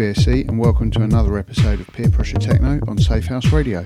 BSC, and welcome to another episode of Peer Pressure Techno on Safe House Radio.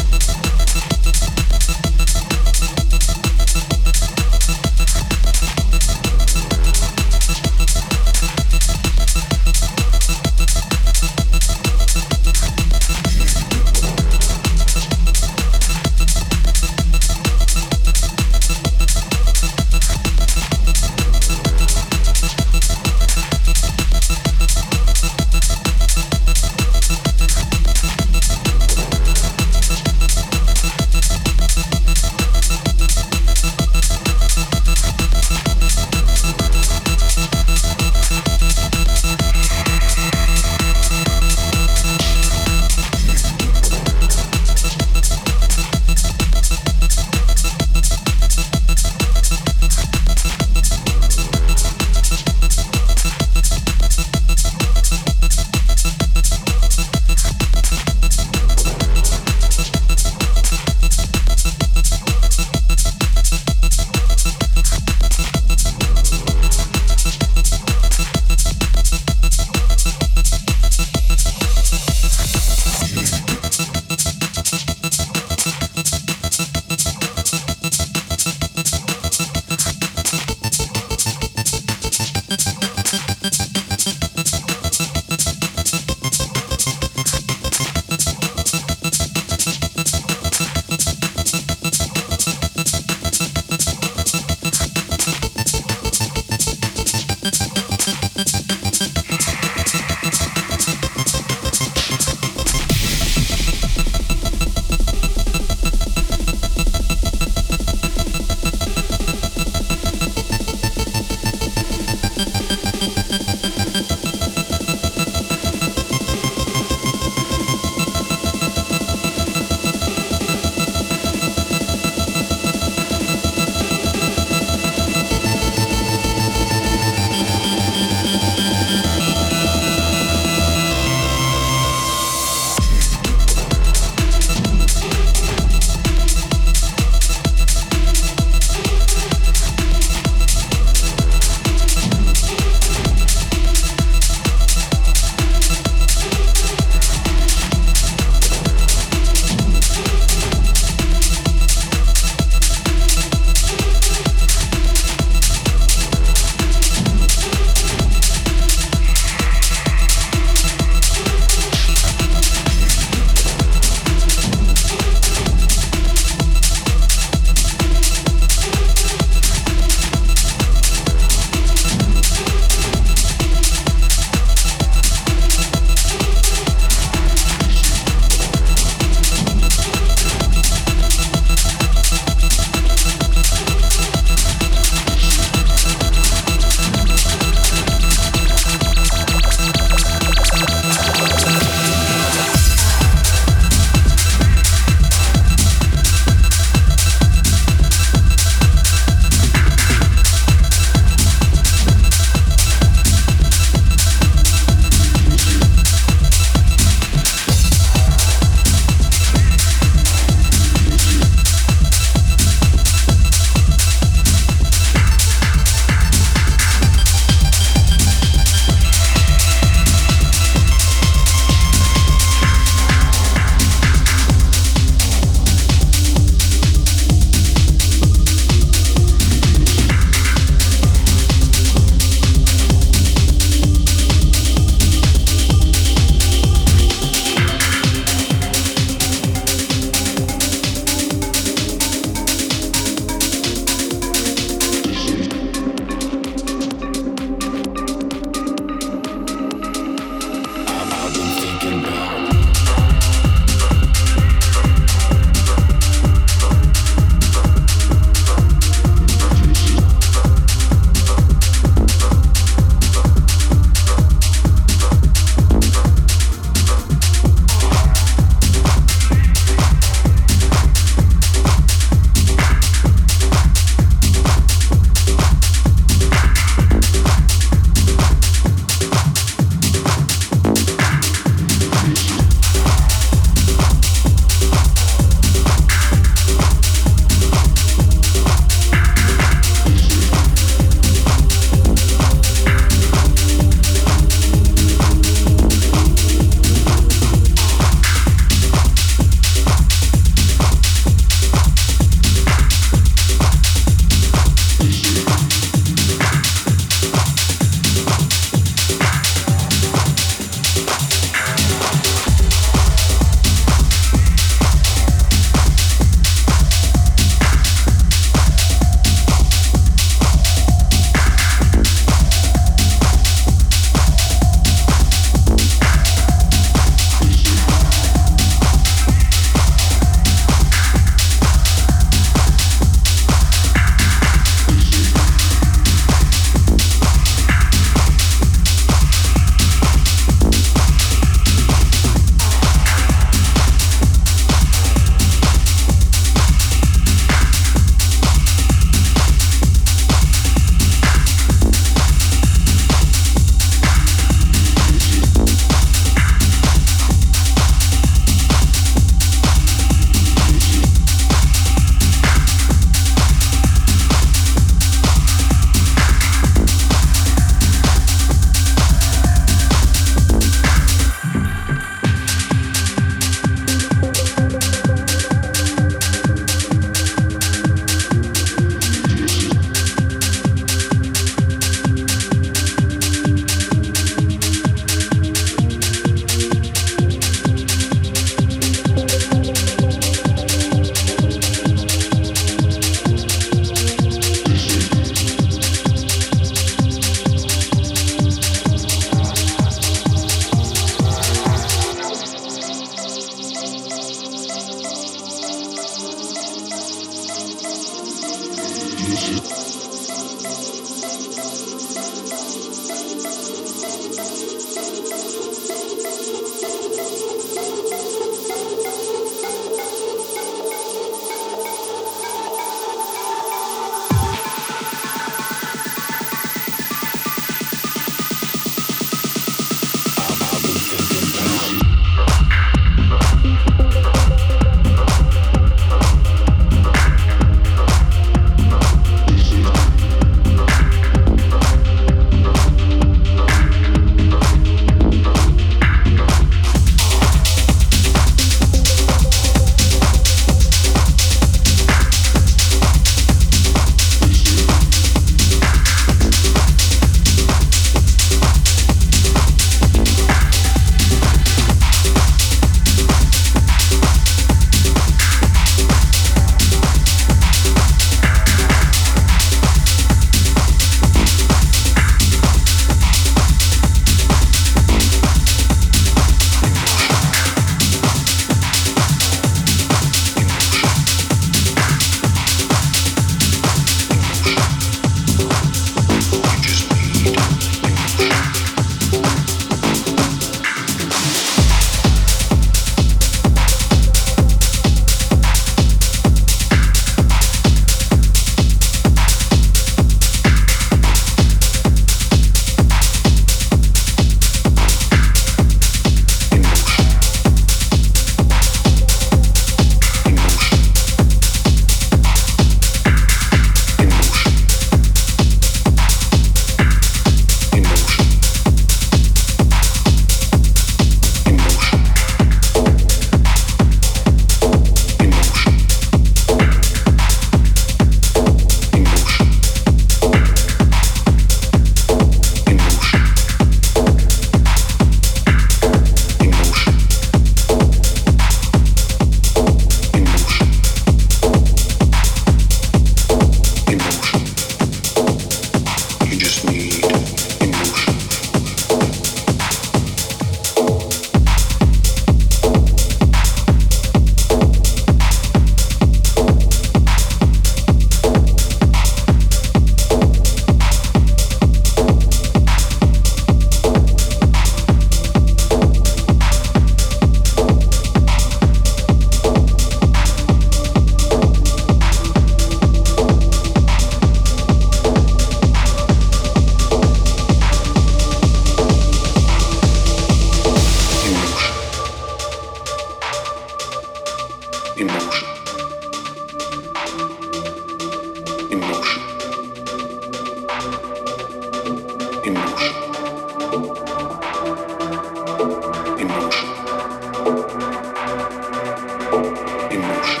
in Motion.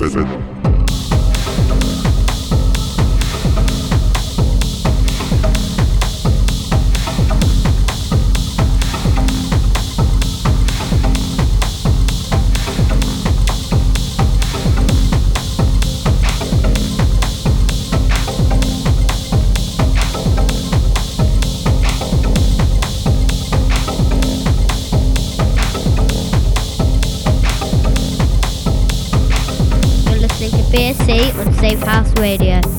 Safe House Radio.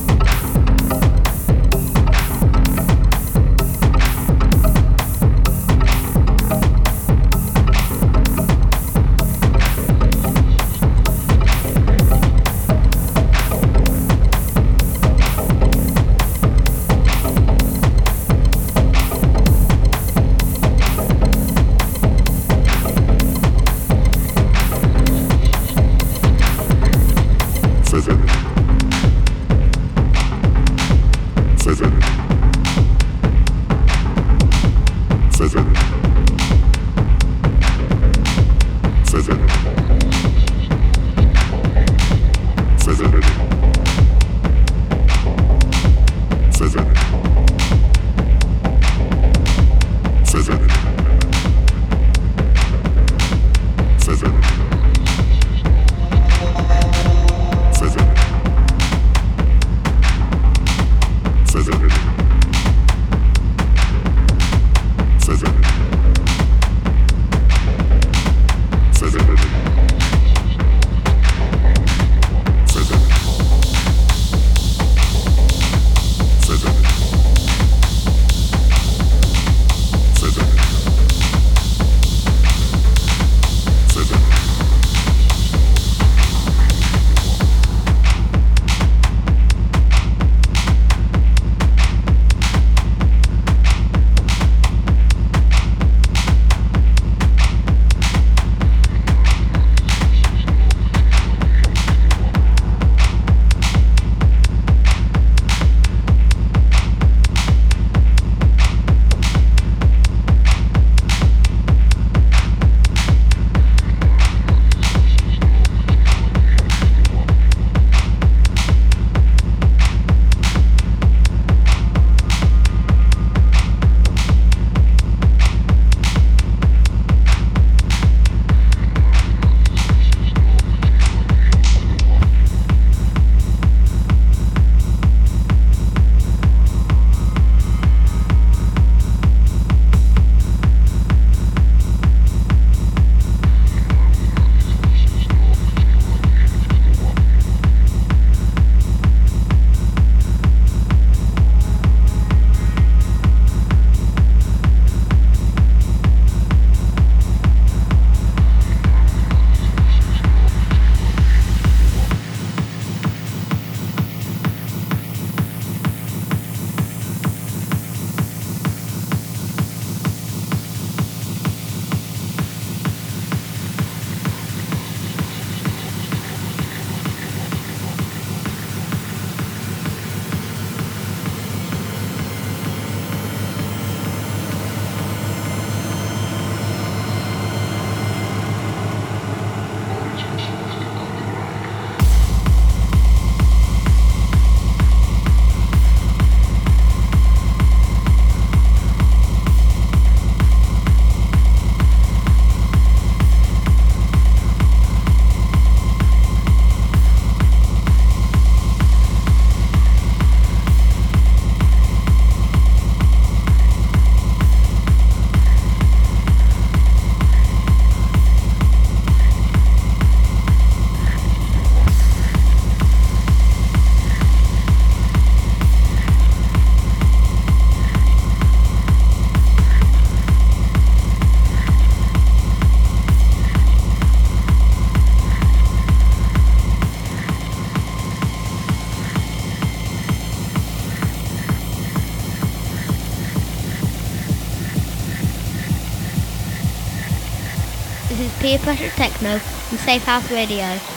Peer Pressure Techno from Safe House Radio.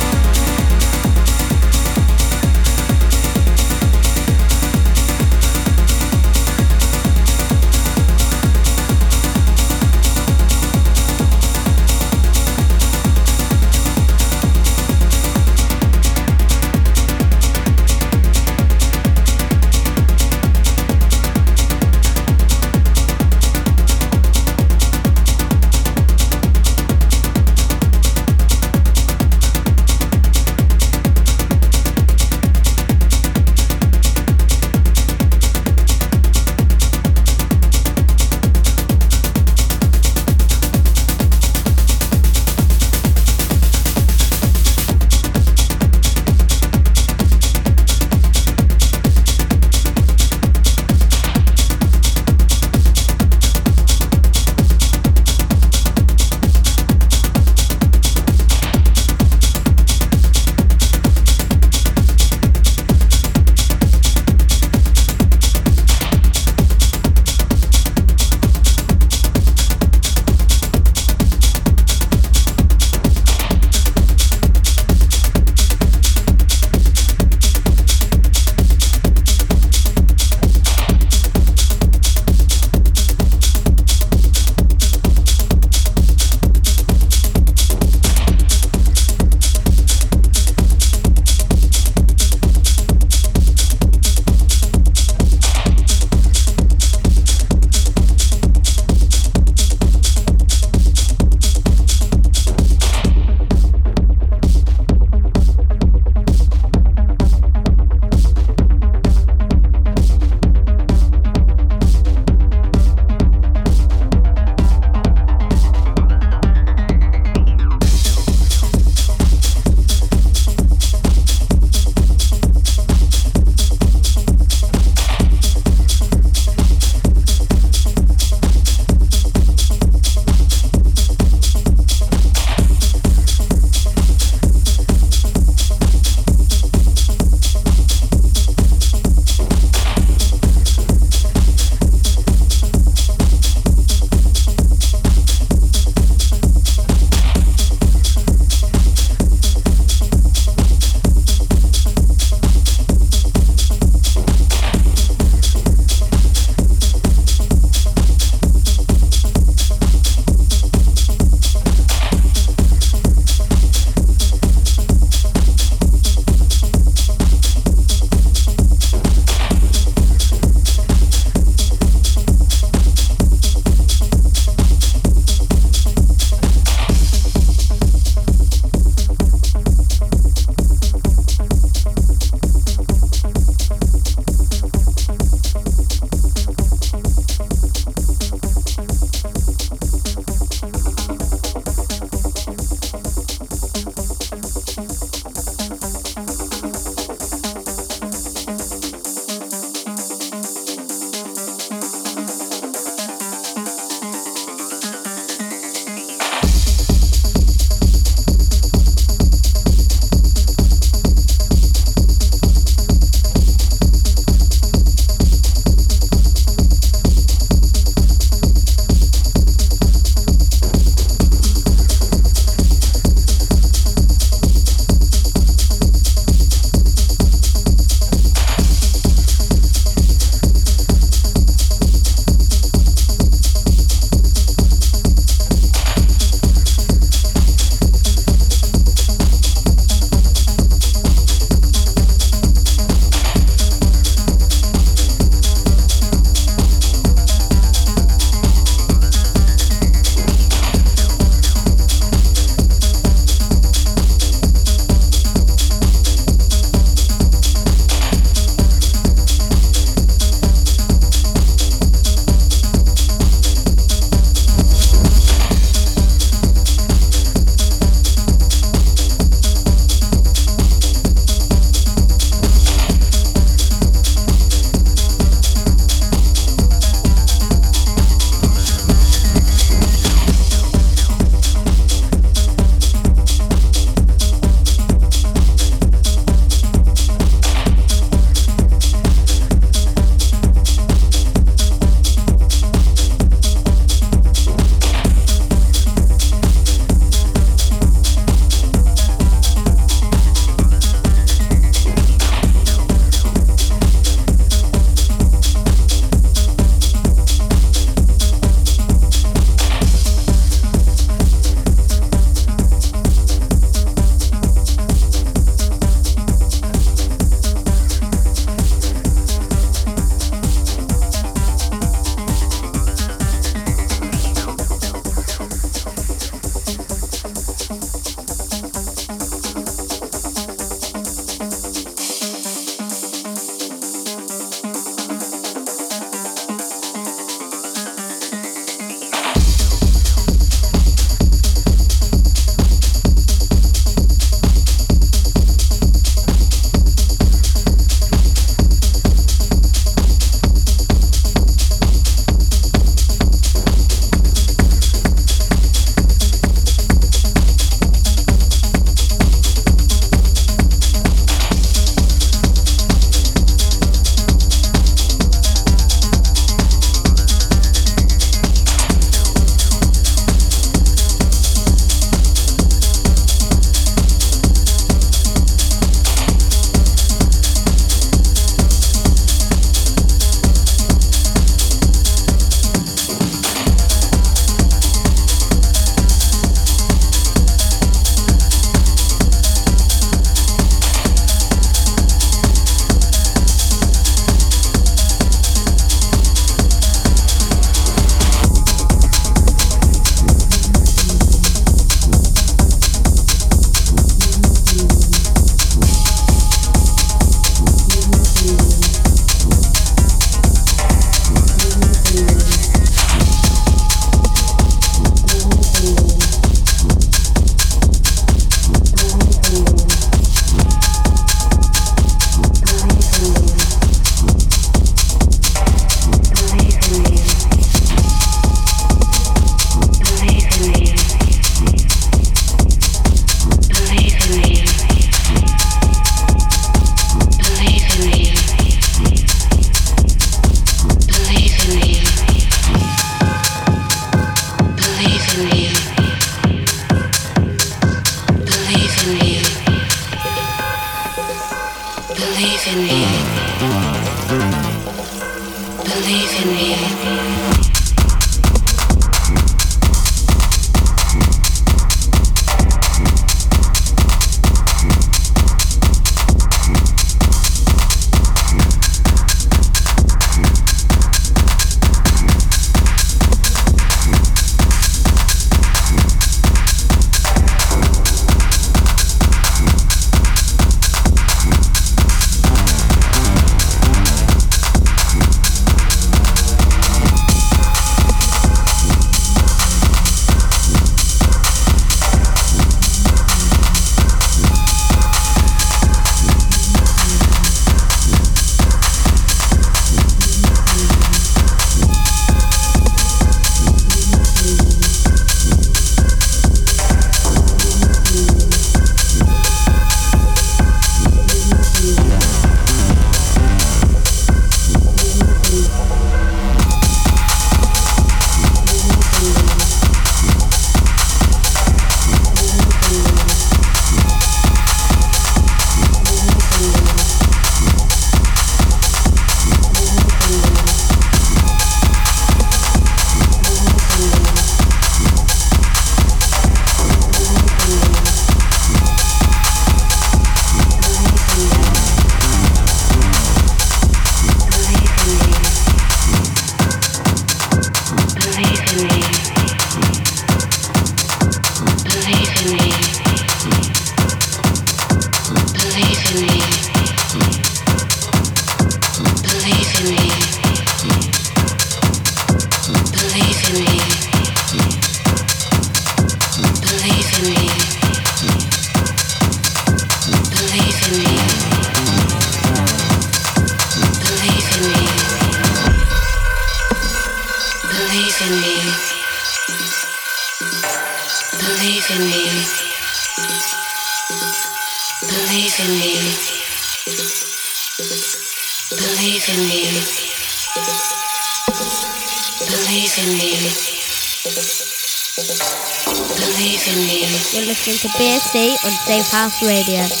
Radio.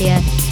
House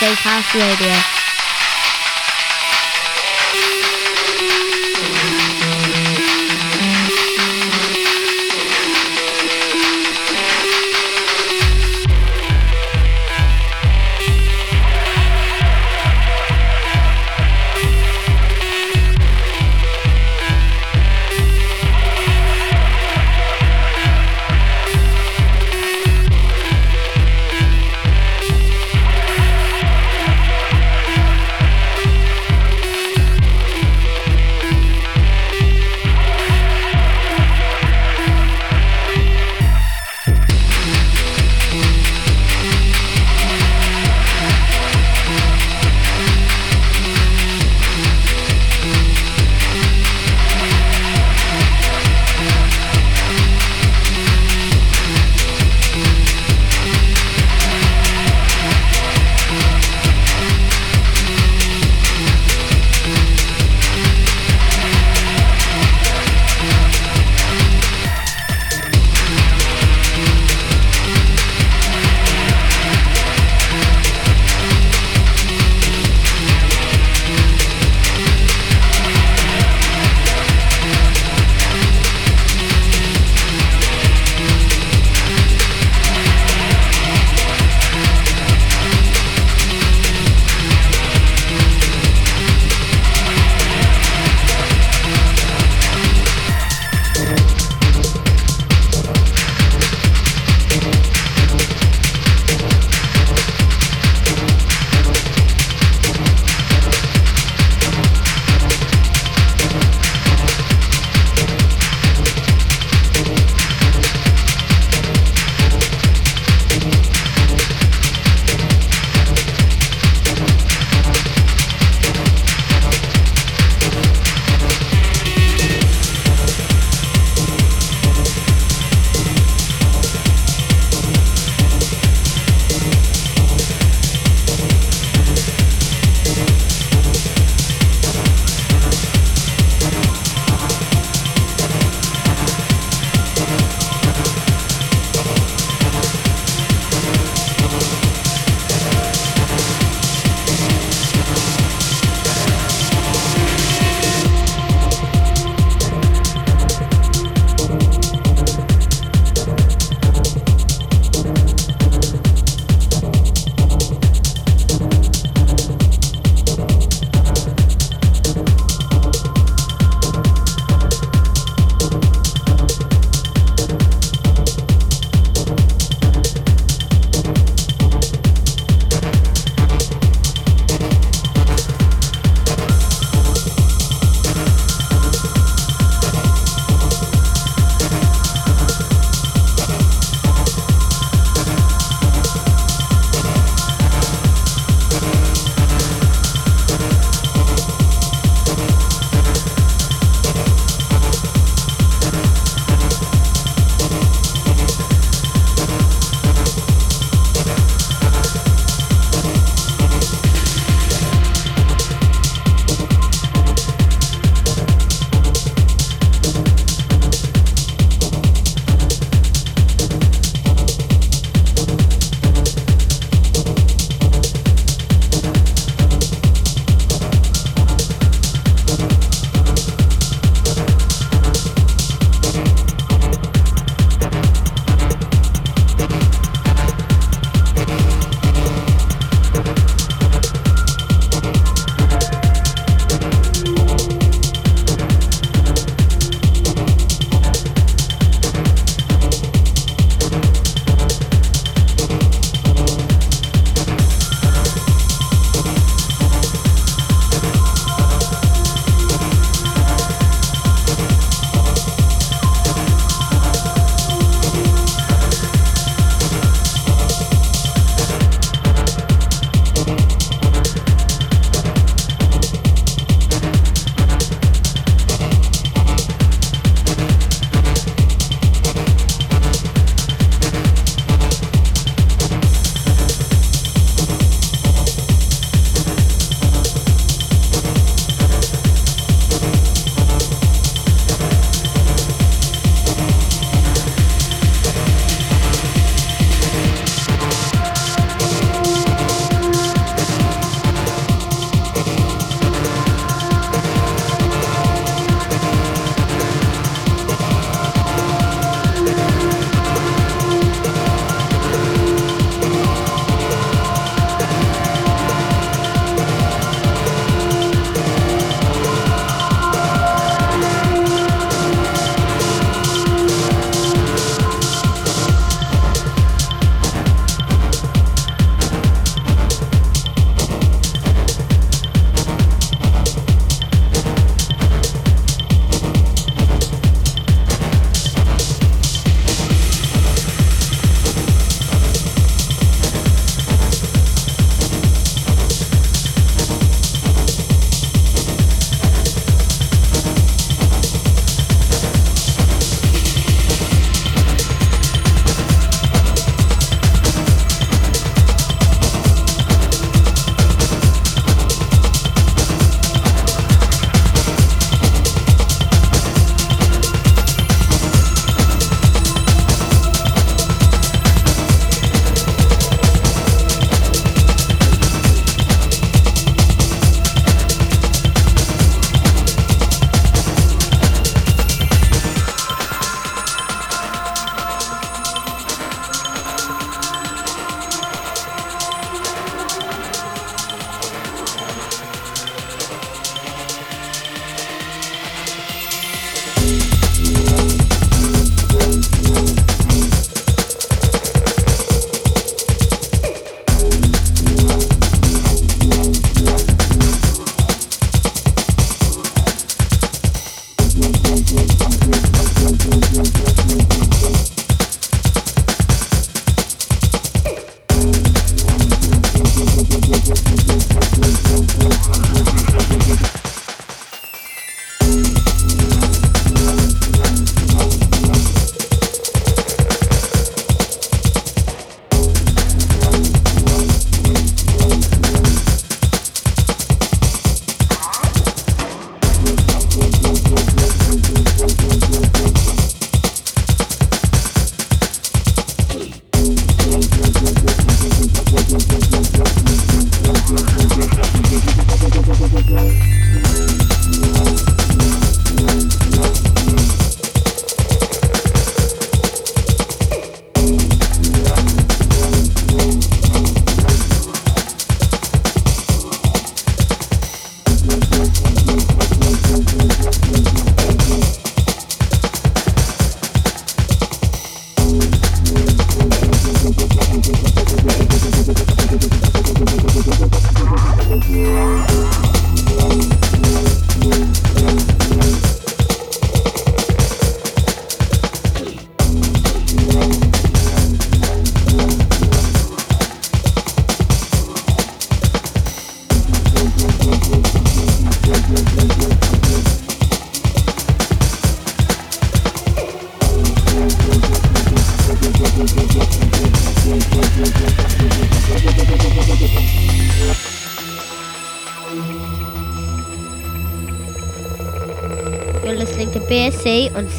BSC on Safe House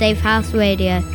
Safe House Radio.